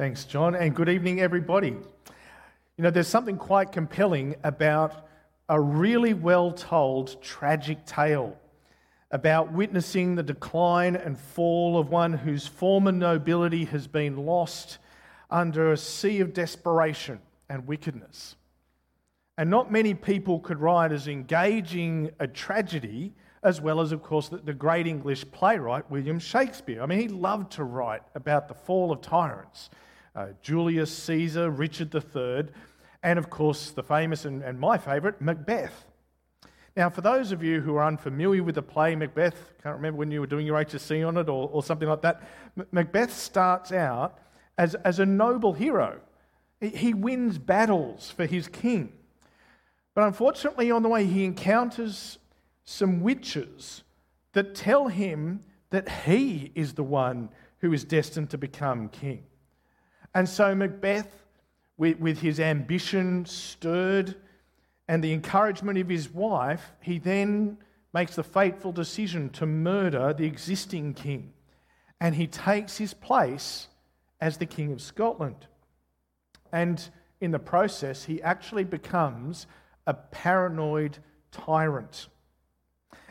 Thanks, John, and good evening, everybody. You know, there's something quite compelling about a really well told tragic tale about witnessing the decline and fall of one whose former nobility has been lost under a sea of desperation and wickedness. And not many people could write as engaging a tragedy as well as, of course, the, great English playwright William Shakespeare. I mean, he loved to write about the fall of tyrants uh, Julius Caesar, Richard III, and, of course, the famous and, and my favourite, Macbeth. Now, for those of you who are unfamiliar with the play Macbeth, can't remember when you were doing your HSC on it or, or something like that, Macbeth starts out as, as a noble hero. He wins battles for his king. But unfortunately, on the way, he encounters some witches that tell him that he is the one who is destined to become king. And so Macbeth, with, his ambition stirred and the encouragement of his wife, he then makes the fateful decision to murder the existing king. And he takes his place as the King of Scotland. And in the process, he actually becomes a paranoid tyrant.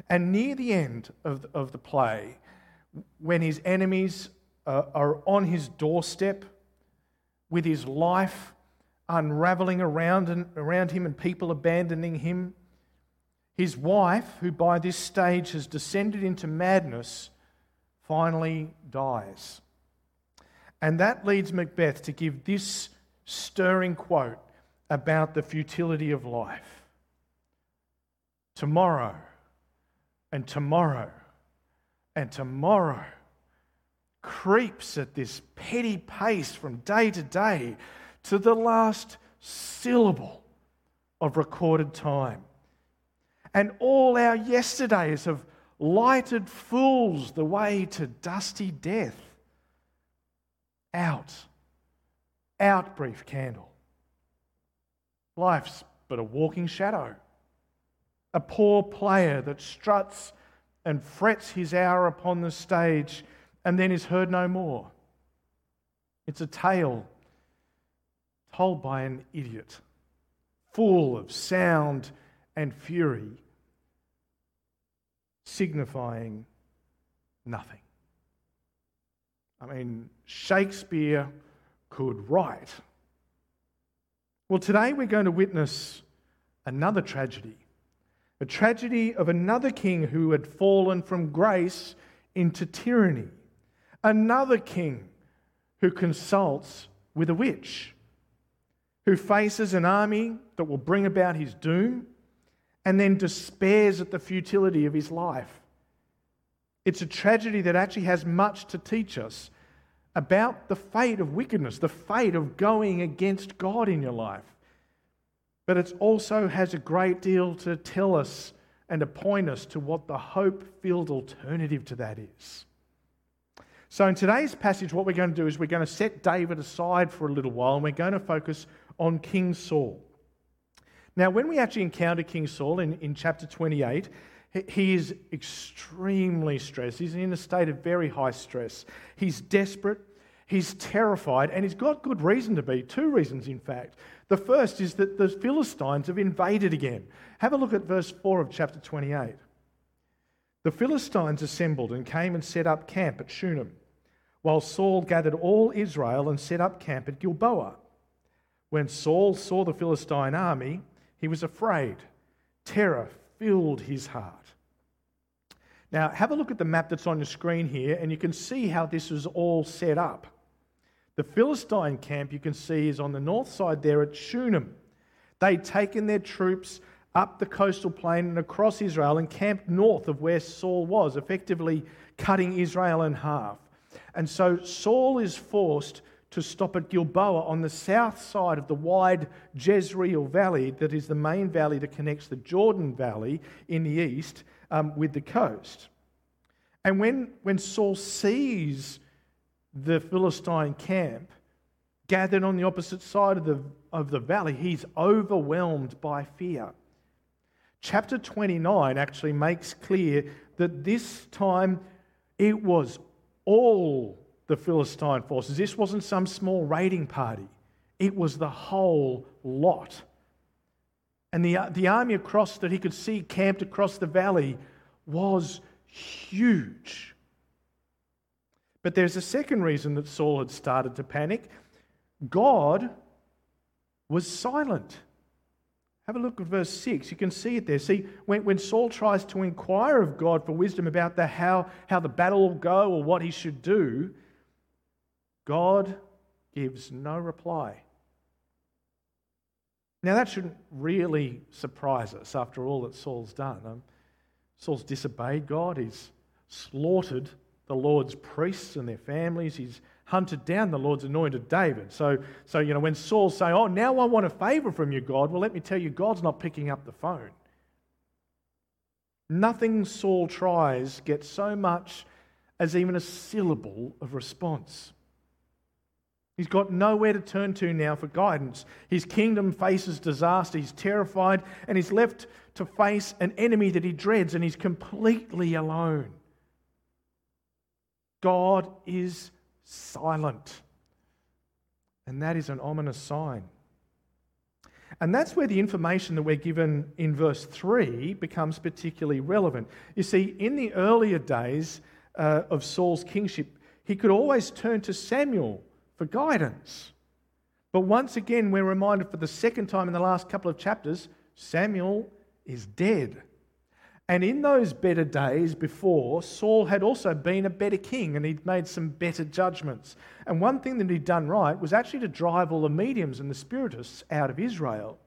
And near the end of, of the play, when his enemies uh, are on his doorstep with his life unraveling around, and, around him and people abandoning him, his wife, who by this stage has descended into madness, finally dies. And that leads Macbeth to give this stirring quote about the futility of life. Tomorrow, and tomorrow, and tomorrow creeps at this petty pace from day to day to the last syllable of recorded time. And all our yesterdays have lighted fools the way to dusty death. Out, out, brief candle. Life's but a walking shadow, a poor player that struts and frets his hour upon the stage and then is heard no more. It's a tale told by an idiot, full of sound and fury, signifying nothing. I mean, Shakespeare could write. Well, today we're going to witness another tragedy a tragedy of another king who had fallen from grace into tyranny, another king who consults with a witch, who faces an army that will bring about his doom and then despairs at the futility of his life. It's a tragedy that actually has much to teach us about the fate of wickedness, the fate of going against God in your life. But it also has a great deal to tell us and to point us to what the hope filled alternative to that is. So, in today's passage, what we're going to do is we're going to set David aside for a little while and we're going to focus on King Saul. Now, when we actually encounter King Saul in, in chapter 28, he is extremely stressed. He's in a state of very high stress. He's desperate, he's terrified, and he's got good reason to be. Two reasons, in fact. The first is that the Philistines have invaded again. Have a look at verse 4 of chapter 28. The Philistines assembled and came and set up camp at Shunem, while Saul gathered all Israel and set up camp at Gilboa. When Saul saw the Philistine army, he was afraid. Terror filled his heart. Now, have a look at the map that's on your screen here, and you can see how this was all set up. The Philistine camp, you can see, is on the north side there at Shunem. They'd taken their troops up the coastal plain and across Israel and camped north of where Saul was, effectively cutting Israel in half. And so Saul is forced to stop at Gilboa on the south side of the wide Jezreel Valley, that is the main valley that connects the Jordan Valley in the east um, with the coast. And when, when Saul sees the Philistine camp gathered on the opposite side of the, of the valley, he's overwhelmed by fear. Chapter 29 actually makes clear that this time it was all the Philistine forces. This wasn't some small raiding party, it was the whole lot. And the, the army across that he could see camped across the valley was huge. But there's a second reason that Saul had started to panic God was silent. Have a look at verse 6. You can see it there. See, when, when Saul tries to inquire of God for wisdom about the, how, how the battle will go or what he should do, God gives no reply. Now, that shouldn't really surprise us after all that Saul's done. Um, Saul's disobeyed God, he's slaughtered the Lord's priests and their families, he's hunted down the Lord's anointed David. So, so you know, when Saul saying, Oh, now I want a favor from you, God, well, let me tell you, God's not picking up the phone. Nothing Saul tries gets so much as even a syllable of response. He's got nowhere to turn to now for guidance. His kingdom faces disaster. He's terrified and he's left to face an enemy that he dreads and he's completely alone. God is silent. And that is an ominous sign. And that's where the information that we're given in verse 3 becomes particularly relevant. You see, in the earlier days uh, of Saul's kingship, he could always turn to Samuel for guidance. But once again, we're reminded for the second time in the last couple of chapters Samuel is dead. And in those better days before, Saul had also been a better king and he'd made some better judgments. And one thing that he'd done right was actually to drive all the mediums and the spiritists out of Israel.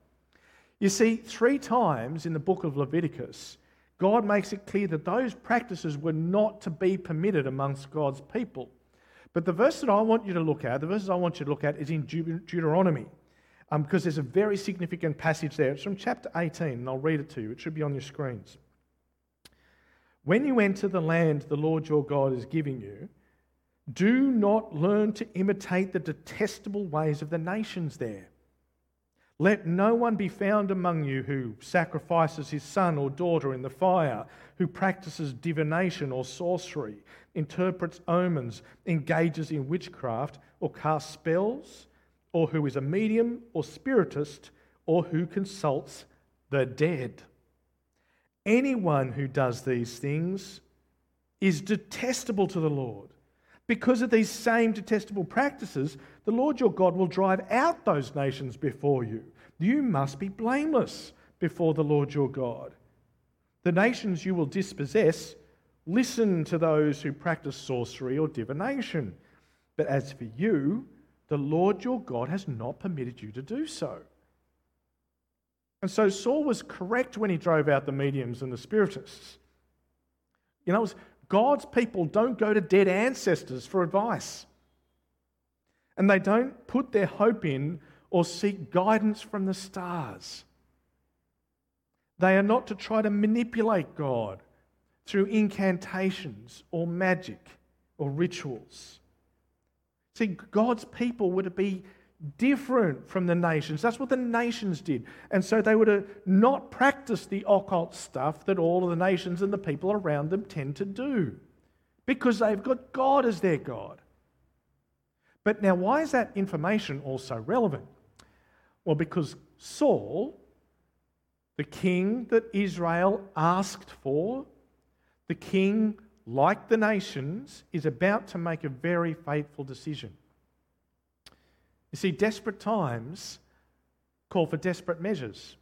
You see, three times in the book of Leviticus, God makes it clear that those practices were not to be permitted amongst God's people. But the verse that I want you to look at, the verses I want you to look at, is in Deuteronomy, um, because there's a very significant passage there. It's from chapter 18, and I'll read it to you. It should be on your screens. When you enter the land the Lord your God is giving you, do not learn to imitate the detestable ways of the nations there. Let no one be found among you who sacrifices his son or daughter in the fire, who practices divination or sorcery, interprets omens, engages in witchcraft, or casts spells, or who is a medium or spiritist, or who consults the dead. Anyone who does these things is detestable to the Lord. Because of these same detestable practices, the Lord your God will drive out those nations before you. You must be blameless before the Lord your God. The nations you will dispossess listen to those who practice sorcery or divination. But as for you, the Lord your God has not permitted you to do so. And so Saul was correct when he drove out the mediums and the spiritists. You know, God's people don't go to dead ancestors for advice. And they don't put their hope in or seek guidance from the stars. They are not to try to manipulate God through incantations or magic or rituals. See, God's people were to be different from the nations. That's what the nations did. And so they were to not practice the occult stuff that all of the nations and the people around them tend to do because they've got God as their God. But now, why is that information also relevant? Well, because Saul, the king that Israel asked for, the king, like the nations, is about to make a very fateful decision. You see, desperate times call for desperate measures.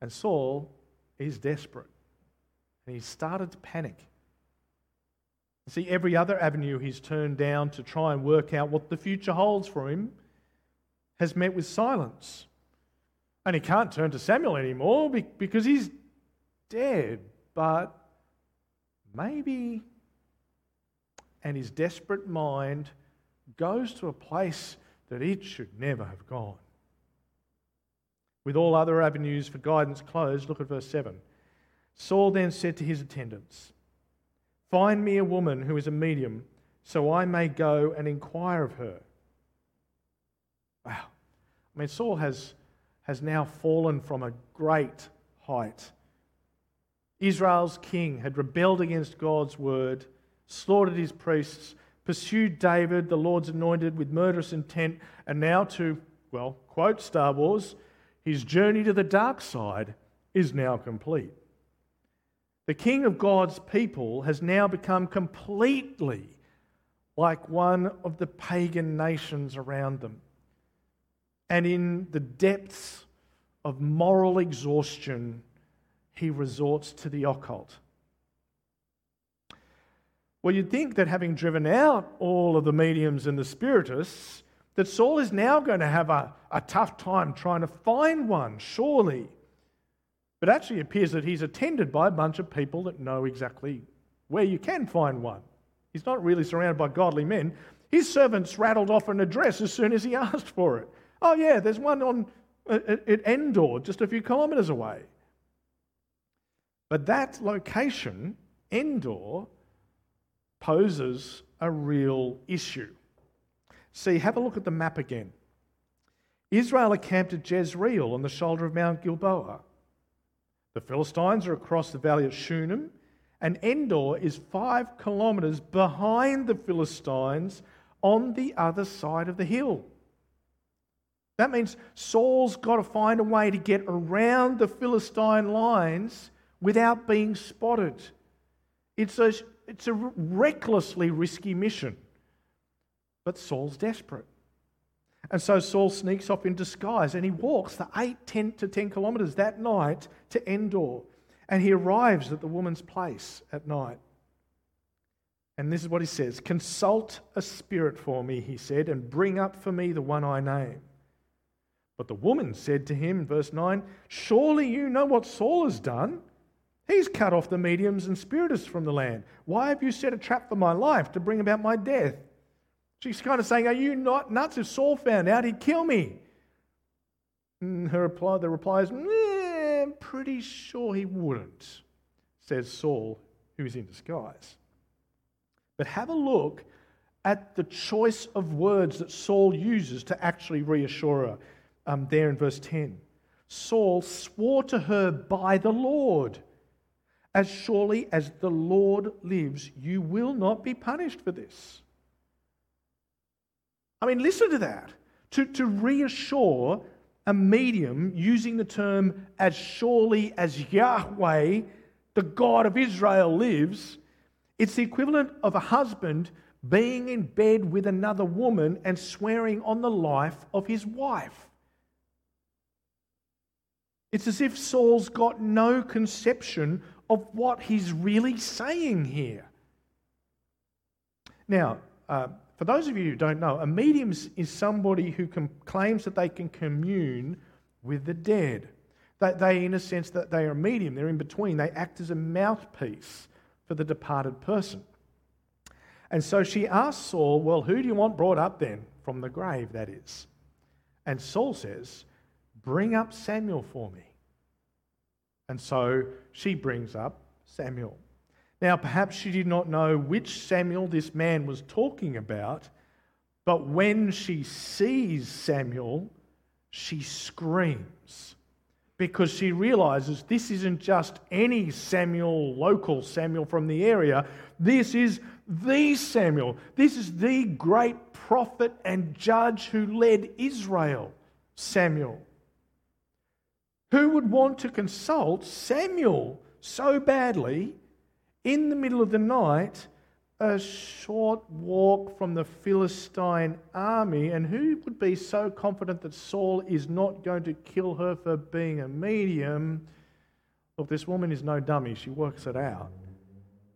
And Saul is desperate. And he started to panic. You see, every other avenue he's turned down to try and work out what the future holds for him has met with silence. And he can't turn to Samuel anymore because he's dead. But maybe, and his desperate mind goes to a place that it should never have gone. With all other avenues for guidance closed, look at verse 7. Saul then said to his attendants, Find me a woman who is a medium, so I may go and inquire of her. Wow. I mean, Saul has, has now fallen from a great height. Israel's king had rebelled against God's word, slaughtered his priests, pursued David, the Lord's anointed, with murderous intent, and now to, well, quote Star Wars, his journey to the dark side is now complete. The king of God's people has now become completely like one of the pagan nations around them. And in the depths of moral exhaustion, he resorts to the occult. Well, you'd think that having driven out all of the mediums and the spiritists, that Saul is now going to have a, a tough time trying to find one, surely. But actually, it appears that he's attended by a bunch of people that know exactly where you can find one. He's not really surrounded by godly men. His servants rattled off an address as soon as he asked for it. Oh, yeah, there's one on, uh, uh, at Endor, just a few kilometres away. But that location, Endor, poses a real issue. See, have a look at the map again. Israel are camped at Jezreel on the shoulder of Mount Gilboa. The Philistines are across the valley of Shunem, and Endor is five kilometres behind the Philistines on the other side of the hill. That means Saul's got to find a way to get around the Philistine lines without being spotted. It's a, it's a recklessly risky mission. But Saul's desperate. And so Saul sneaks off in disguise and he walks the 8 10 to 10 kilometres that night to Endor. And he arrives at the woman's place at night. And this is what he says Consult a spirit for me, he said, and bring up for me the one I name. But the woman said to him, verse 9, Surely you know what Saul has done. He's cut off the mediums and spiritists from the land. Why have you set a trap for my life to bring about my death? She's kind of saying, Are you not nuts? If Saul found out, he'd kill me. And her reply, the reply is, I'm pretty sure he wouldn't, says Saul, who is in disguise. But have a look at the choice of words that Saul uses to actually reassure her um, there in verse 10. Saul swore to her by the Lord, As surely as the Lord lives, you will not be punished for this. I mean, listen to that. To, to reassure a medium using the term as surely as Yahweh, the God of Israel, lives, it's the equivalent of a husband being in bed with another woman and swearing on the life of his wife. It's as if Saul's got no conception of what he's really saying here. Now, uh, for those of you who don't know, a medium is somebody who claims that they can commune with the dead. They, they, in a sense, that they are a medium, they're in between. They act as a mouthpiece for the departed person. And so she asks Saul, Well, who do you want brought up then? From the grave, that is. And Saul says, Bring up Samuel for me. And so she brings up Samuel. Now, perhaps she did not know which Samuel this man was talking about, but when she sees Samuel, she screams because she realizes this isn't just any Samuel, local Samuel from the area. This is the Samuel. This is the great prophet and judge who led Israel, Samuel. Who would want to consult Samuel so badly in the middle of the night, a short walk from the Philistine army, and who would be so confident that Saul is not going to kill her for being a medium? Look, this woman is no dummy. She works it out.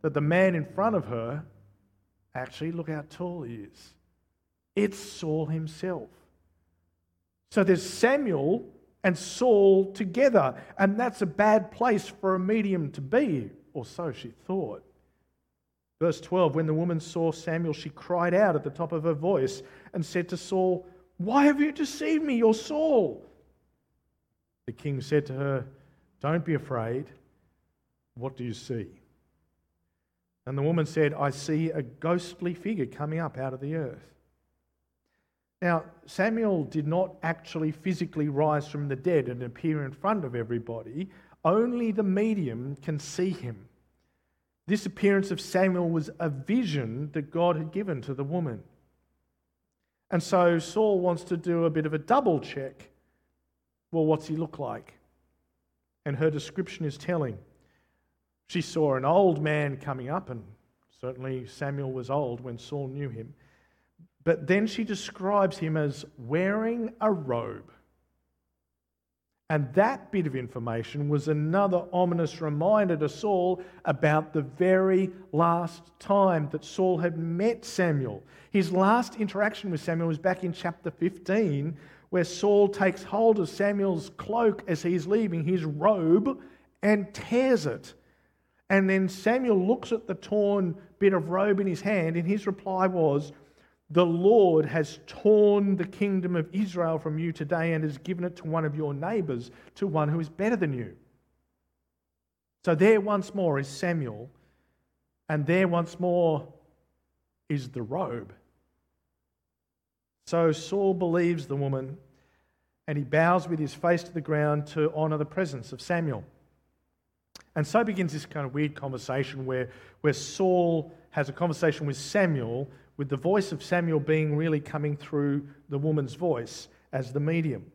That the man in front of her, actually, look how tall he is. It's Saul himself. So there's Samuel and Saul together, and that's a bad place for a medium to be or so she thought. Verse 12 When the woman saw Samuel, she cried out at the top of her voice and said to Saul, Why have you deceived me, you're Saul? The king said to her, Don't be afraid. What do you see? And the woman said, I see a ghostly figure coming up out of the earth. Now, Samuel did not actually physically rise from the dead and appear in front of everybody, only the medium can see him. This appearance of Samuel was a vision that God had given to the woman. And so Saul wants to do a bit of a double check. Well, what's he look like? And her description is telling. She saw an old man coming up, and certainly Samuel was old when Saul knew him. But then she describes him as wearing a robe. And that bit of information was another ominous reminder to Saul about the very last time that Saul had met Samuel. His last interaction with Samuel was back in chapter 15, where Saul takes hold of Samuel's cloak as he's leaving, his robe, and tears it. And then Samuel looks at the torn bit of robe in his hand, and his reply was, the Lord has torn the kingdom of Israel from you today and has given it to one of your neighbors, to one who is better than you. So there once more is Samuel, and there once more is the robe. So Saul believes the woman, and he bows with his face to the ground to honor the presence of Samuel. And so begins this kind of weird conversation where, where Saul has a conversation with Samuel with the voice of Samuel being really coming through the woman's voice as the medium.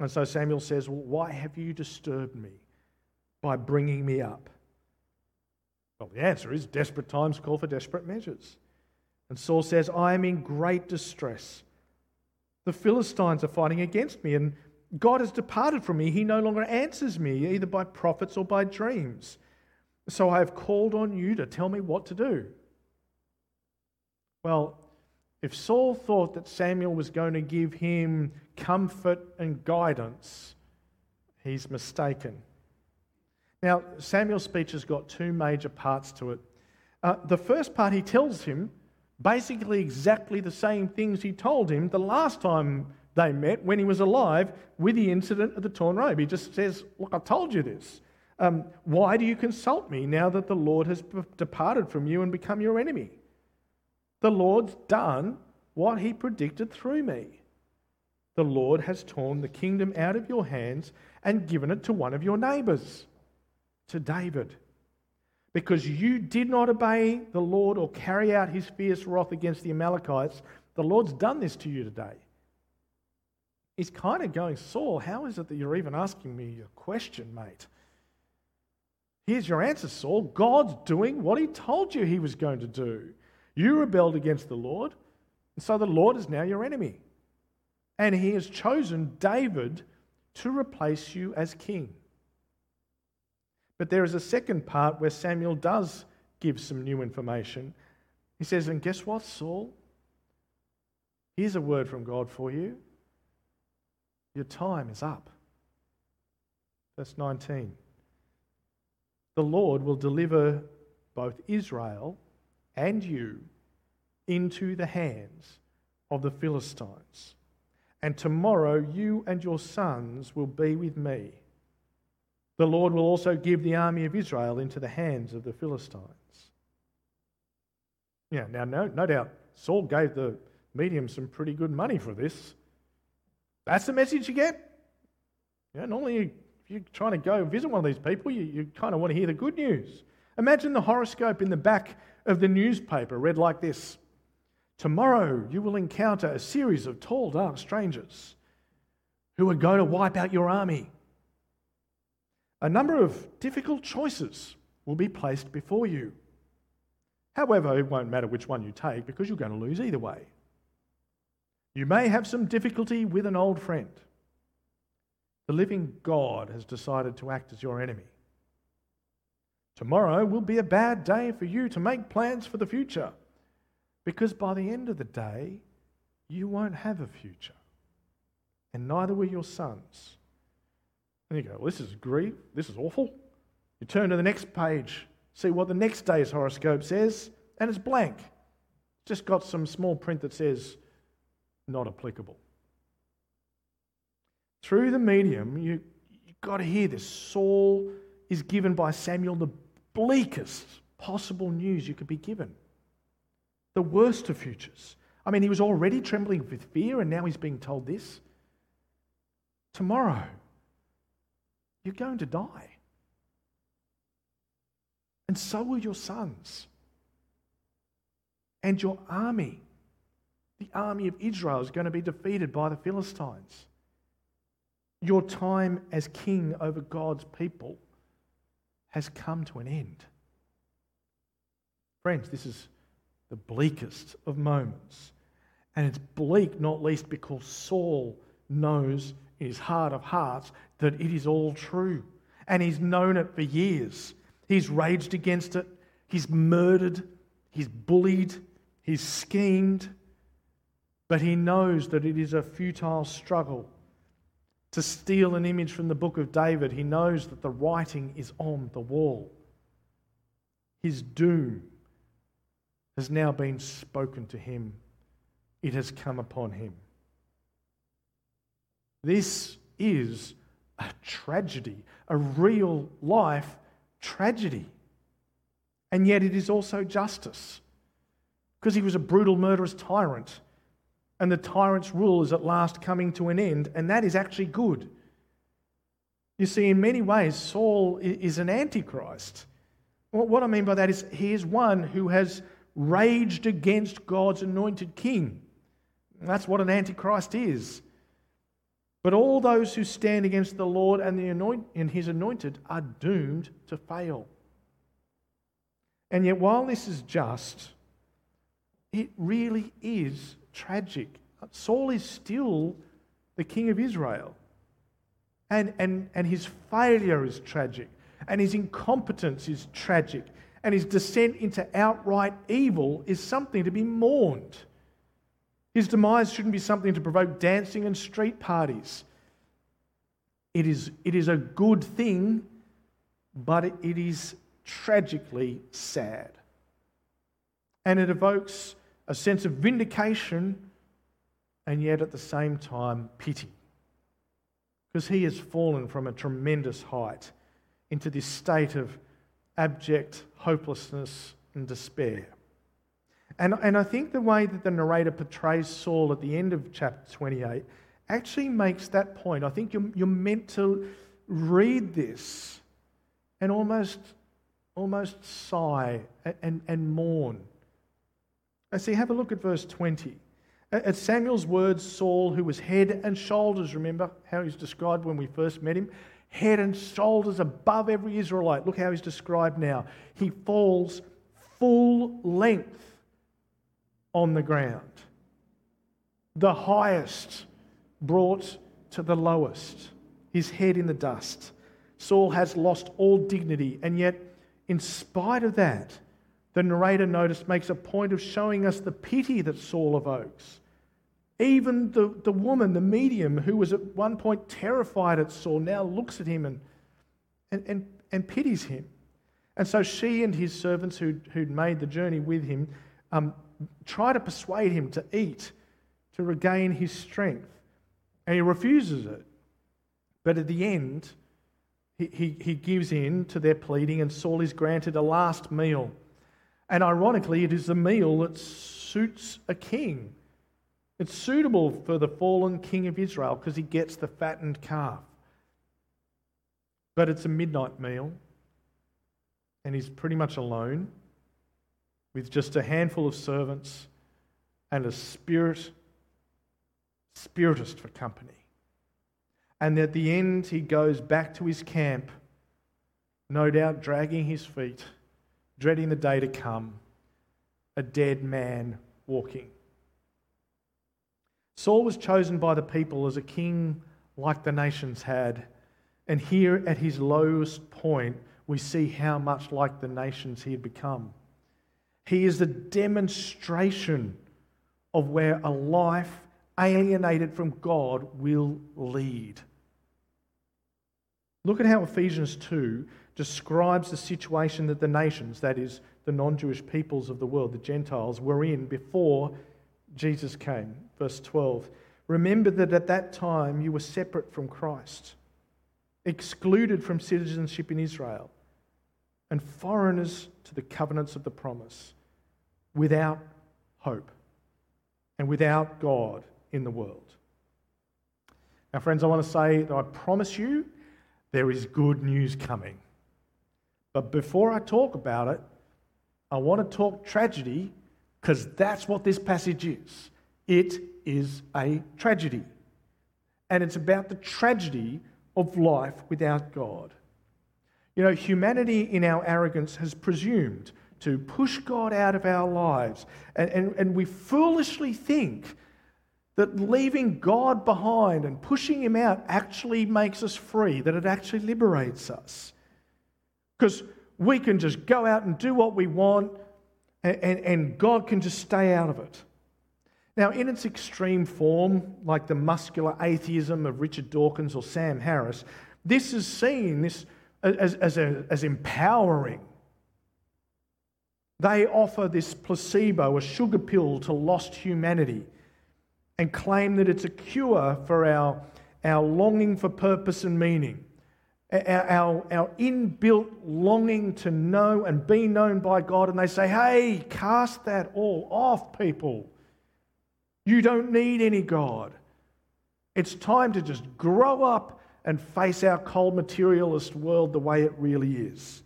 And so Samuel says, Well, why have you disturbed me by bringing me up? Well, the answer is desperate times call for desperate measures. And Saul says, I am in great distress. The Philistines are fighting against me, and God has departed from me. He no longer answers me, either by prophets or by dreams. So I have called on you to tell me what to do. Well, if Saul thought that Samuel was going to give him comfort and guidance, he's mistaken. Now, Samuel's speech has got two major parts to it. Uh, the first part, he tells him basically exactly the same things he told him the last time they met when he was alive with the incident of the torn robe. He just says, Look, I told you this. Um, why do you consult me now that the Lord has departed from you and become your enemy? The Lord's done what he predicted through me. The Lord has torn the kingdom out of your hands and given it to one of your neighbors, to David. Because you did not obey the Lord or carry out his fierce wrath against the Amalekites, the Lord's done this to you today. He's kind of going, Saul, how is it that you're even asking me a question, mate? Here's your answer, Saul. God's doing what he told you he was going to do. You rebelled against the Lord, and so the Lord is now your enemy. And he has chosen David to replace you as king. But there is a second part where Samuel does give some new information. He says, And guess what, Saul? Here's a word from God for you. Your time is up. Verse 19. The Lord will deliver both Israel and you into the hands of the Philistines. And tomorrow you and your sons will be with me. The Lord will also give the army of Israel into the hands of the Philistines. Yeah, now, no, no doubt, Saul gave the medium some pretty good money for this. That's the message you get. Yeah, normally, if you're trying to go visit one of these people, you, you kind of want to hear the good news. Imagine the horoscope in the back of the newspaper read like this Tomorrow you will encounter a series of tall, dark strangers who are going to wipe out your army. A number of difficult choices will be placed before you. However, it won't matter which one you take because you're going to lose either way. You may have some difficulty with an old friend. The living God has decided to act as your enemy. Tomorrow will be a bad day for you to make plans for the future because by the end of the day, you won't have a future, and neither will your sons. And you go, well, This is grief, this is awful. You turn to the next page, see what the next day's horoscope says, and it's blank. Just got some small print that says, Not applicable. Through the medium, you, you've got to hear this. Saul is given by Samuel the bleakest possible news you could be given. The worst of futures. I mean, he was already trembling with fear, and now he's being told this. Tomorrow, you're going to die. And so will your sons. And your army, the army of Israel, is going to be defeated by the Philistines. Your time as king over God's people has come to an end. Friends, this is the bleakest of moments. And it's bleak not least because Saul knows in his heart of hearts that it is all true. And he's known it for years. He's raged against it, he's murdered, he's bullied, he's schemed. But he knows that it is a futile struggle to steal an image from the book of David. He knows that the writing is on the wall. His doom has now been spoken to him, it has come upon him. This is a tragedy, a real life tragedy. And yet it is also justice. Because he was a brutal, murderous tyrant. And the tyrant's rule is at last coming to an end, and that is actually good. You see, in many ways, Saul is an antichrist. What I mean by that is he is one who has raged against God's anointed king. That's what an antichrist is. But all those who stand against the Lord and, the anoint, and his anointed are doomed to fail. And yet, while this is just, it really is tragic. Saul is still the king of Israel. And, and, and his failure is tragic. And his incompetence is tragic. And his descent into outright evil is something to be mourned. His demise shouldn't be something to provoke dancing and street parties. It is, it is a good thing, but it is tragically sad. And it evokes a sense of vindication and yet at the same time pity. Because he has fallen from a tremendous height into this state of abject hopelessness and despair. And, and I think the way that the narrator portrays Saul at the end of chapter 28 actually makes that point. I think you're, you're meant to read this and almost, almost sigh and, and, and mourn. I see, have a look at verse 20. At Samuel's words, Saul, who was head and shoulders, remember how he's described when we first met him? Head and shoulders above every Israelite. Look how he's described now. He falls full length on the ground. The highest brought to the lowest, his head in the dust. Saul has lost all dignity, and yet, in spite of that, the narrator, notice, makes a point of showing us the pity that Saul evokes. Even the, the woman, the medium, who was at one point terrified at Saul, now looks at him and, and, and, and pities him. And so she and his servants who'd, who'd made the journey with him um, try to persuade him to eat to regain his strength. And he refuses it. But at the end, he, he, he gives in to their pleading, and Saul is granted a last meal. And ironically, it is a meal that suits a king. It's suitable for the fallen king of Israel because he gets the fattened calf. But it's a midnight meal, and he's pretty much alone with just a handful of servants and a spirit, spiritist for company. And at the end, he goes back to his camp, no doubt dragging his feet, dreading the day to come, a dead man walking. Saul was chosen by the people as a king like the nations had. And here at his lowest point, we see how much like the nations he had become. He is a demonstration of where a life alienated from God will lead. Look at how Ephesians 2 describes the situation that the nations, that is, the non Jewish peoples of the world, the Gentiles, were in before Jesus came. Verse 12. Remember that at that time you were separate from Christ, excluded from citizenship in Israel and foreigners to the covenants of the promise, without hope and without God in the world. Now, friends, I want to say that I promise you there is good news coming. But before I talk about it, I want to talk tragedy because that's what this passage is. It is a tragedy. And it's about the tragedy of life without God. You know, humanity in our arrogance has presumed to push God out of our lives. And, and, and we foolishly think that leaving God behind and pushing Him out actually makes us free, that it actually liberates us. Because we can just go out and do what we want, and, and, and God can just stay out of it. Now, in its extreme form, like the muscular atheism of Richard Dawkins or Sam Harris, this is seen this as, as, a, as empowering. They offer this placebo, a sugar pill to lost humanity, and claim that it's a cure for our, our longing for purpose and meaning, our, our inbuilt longing to know and be known by God. And they say, hey, cast that all off, people. You don't need any God. It's time to just grow up and face our cold materialist world the way it really is.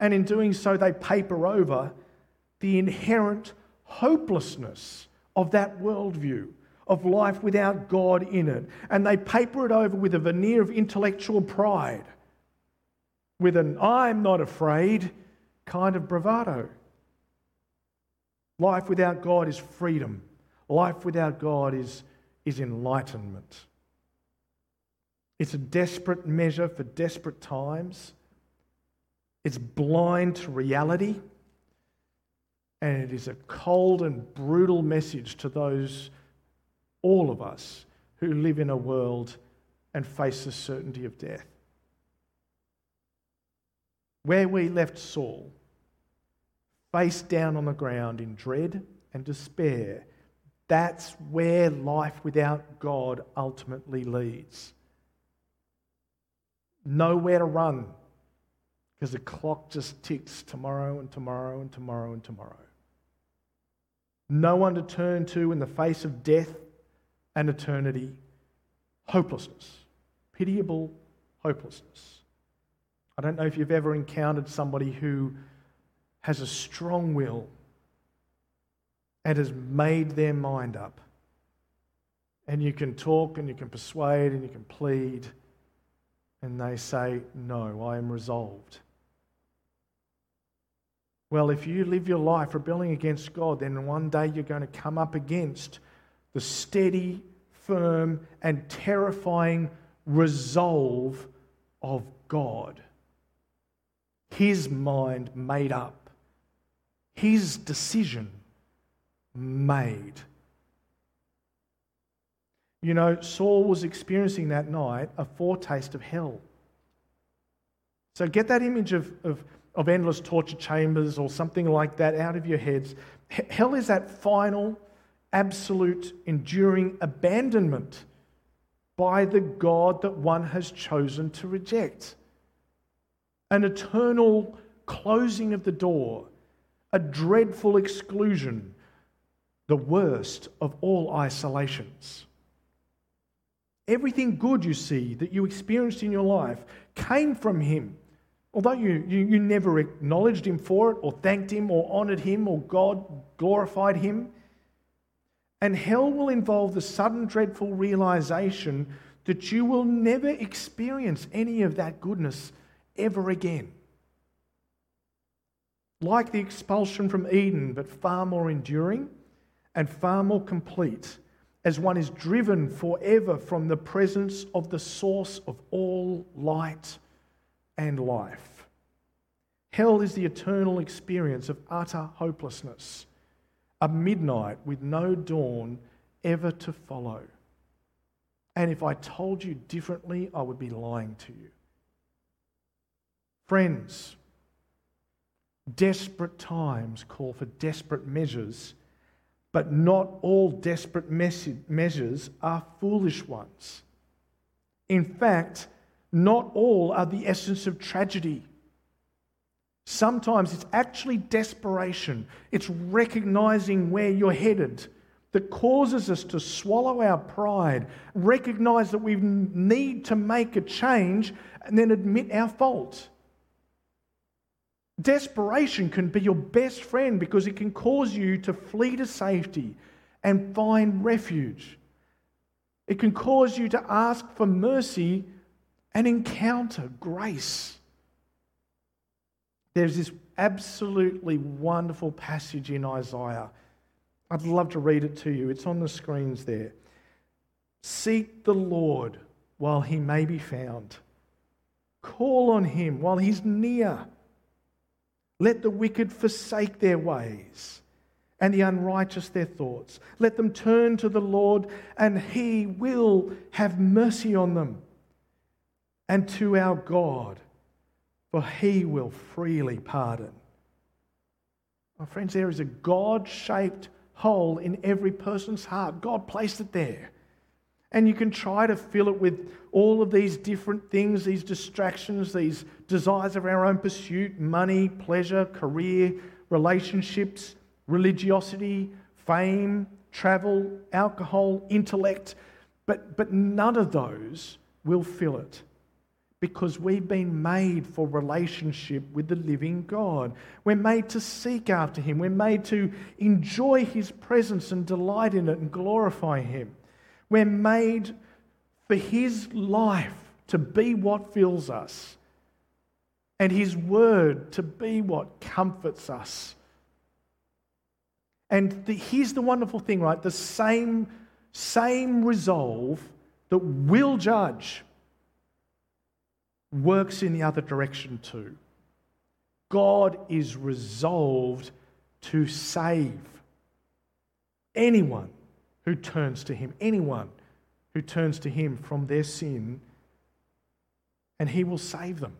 And in doing so, they paper over the inherent hopelessness of that worldview of life without God in it. And they paper it over with a veneer of intellectual pride, with an I'm not afraid kind of bravado. Life without God is freedom. Life without God is, is enlightenment. It's a desperate measure for desperate times. It's blind to reality. And it is a cold and brutal message to those, all of us, who live in a world and face the certainty of death. Where we left Saul, face down on the ground in dread and despair, that's where life without God ultimately leads. Nowhere to run because the clock just ticks tomorrow and tomorrow and tomorrow and tomorrow. No one to turn to in the face of death and eternity. Hopelessness, pitiable hopelessness. I don't know if you've ever encountered somebody who has a strong will and has made their mind up. And you can talk and you can persuade and you can plead, and they say, No, I am resolved. Well, if you live your life rebelling against God, then one day you're going to come up against the steady, firm, and terrifying resolve of God. His mind made up, His decision made. You know, Saul was experiencing that night a foretaste of hell. So get that image of, of of endless torture chambers or something like that out of your heads. Hell is that final, absolute, enduring abandonment by the God that one has chosen to reject. An eternal closing of the door, a dreadful exclusion, the worst of all isolations. Everything good you see that you experienced in your life came from Him. Although you, you, you never acknowledged him for it, or thanked him, or honored him, or God glorified him. And hell will involve the sudden, dreadful realization that you will never experience any of that goodness ever again. Like the expulsion from Eden, but far more enduring and far more complete, as one is driven forever from the presence of the source of all light and life. Hell is the eternal experience of utter hopelessness, a midnight with no dawn ever to follow. And if I told you differently, I would be lying to you. Friends, desperate times call for desperate measures, but not all desperate measures are foolish ones. In fact, not all are the essence of tragedy. Sometimes it's actually desperation, it's recognizing where you're headed that causes us to swallow our pride, recognize that we need to make a change, and then admit our fault Desperation can be your best friend because it can cause you to flee to safety and find refuge. It can cause you to ask for mercy and encounter grace. There's this absolutely wonderful passage in Isaiah. I'd love to read it to you. It's on the screens there. Seek the Lord while he may be found. Call on him while he's near. Let the wicked forsake their ways and the unrighteous their thoughts. Let them turn to the Lord, and he will have mercy on them, and to our God, for he will freely pardon. My friends, there is a God shaped hole in every person's heart. God placed it there. And you can try to fill it with all of these different things, these distractions, these desires of our own pursuit money, pleasure, career, relationships, religiosity, fame, travel, alcohol, intellect. But, but none of those will fill it because we've been made for relationship with the living God. We're made to seek after Him, we're made to enjoy His presence and delight in it and glorify Him. We're made for His life to be what fills us and His word to be what comforts us. And the, here's the wonderful thing, right? The same, same resolve that will judge works in the other direction too. God is resolved to save anyone who turns to Him, anyone who turns to Him from their sin, and He will save them.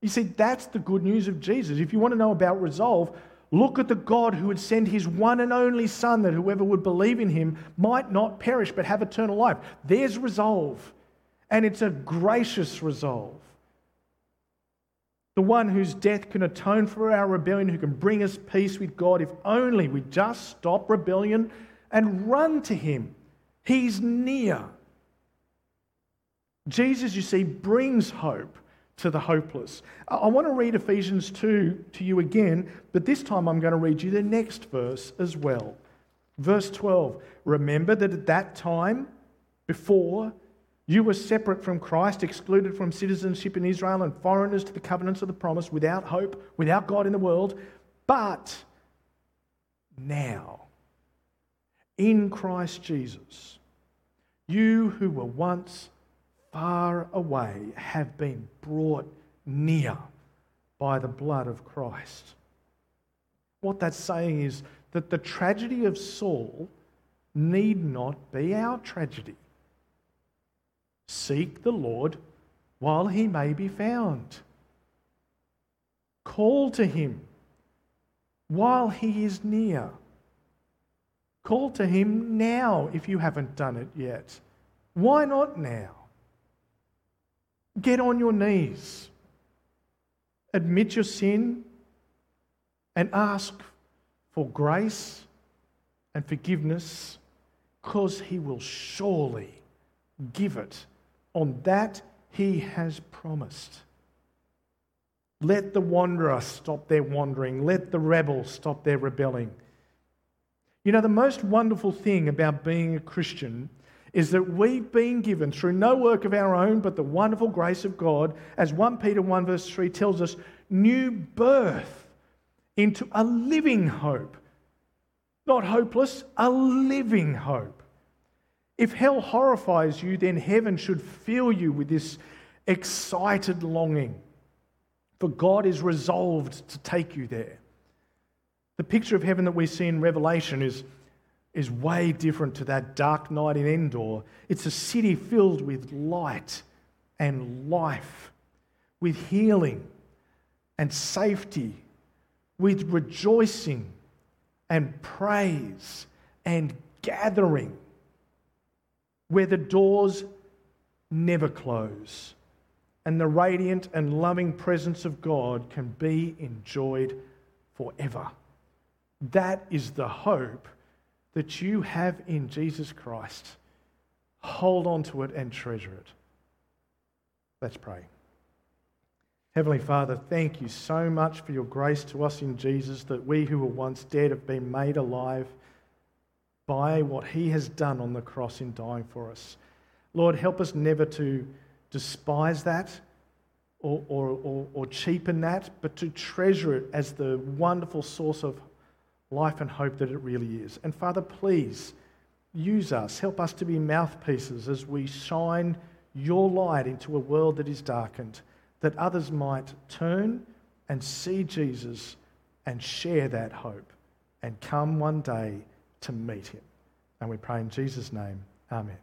You see, that's the good news of Jesus. If you want to know about resolve, look at the God who would send His one and only Son that whoever would believe in Him might not perish but have eternal life. There's resolve, and it's a gracious resolve. The one whose death can atone for our rebellion, who can bring us peace with God if only we just stop rebellion and run to him. He's near. Jesus, you see, brings hope to the hopeless. I want to read Ephesians 2 to you again, but this time I'm going to read you the next verse as well. Verse 12 Remember that at that time, before, you were separate from Christ, excluded from citizenship in Israel, and foreigners to the covenants of the promise, without hope, without God in the world. But now, in Christ Jesus, you who were once far away have been brought near by the blood of Christ. What that's saying is that the tragedy of Saul need not be our tragedy. Seek the Lord while he may be found. Call to him while he is near. Call to him now if you haven't done it yet. Why not now? Get on your knees, admit your sin, and ask for grace and forgiveness because he will surely give it on that he has promised. Let the wanderer stop their wandering. Let the rebel stop their rebelling. You know, the most wonderful thing about being a Christian is that we've been given through no work of our own, but the wonderful grace of God, as 1 Peter 1 verse 3 tells us, new birth into a living hope. Not hopeless, a living hope. If hell horrifies you, then heaven should fill you with this excited longing. For God is resolved to take you there. The picture of heaven that we see in Revelation is, is way different to that dark night in Endor. It's a city filled with light and life, with healing and safety, with rejoicing and praise and gathering where the doors never close and the radiant and loving presence of God can be enjoyed forever. That is the hope that you have in Jesus Christ. Hold on to it and treasure it. Let's pray. Heavenly Father, thank you so much for your grace to us in Jesus that we who were once dead have been made alive by what he has done on the cross in dying for us. Lord, help us never to despise that or, or, or, or, cheapen that, but to treasure it as the wonderful source of life and hope that it really is. And Father, please use us. Help us to be mouthpieces as we shine your light into a world that is darkened, that others might turn and see Jesus and share that hope and come one day to meet him. And we pray in Jesus' name. Amen.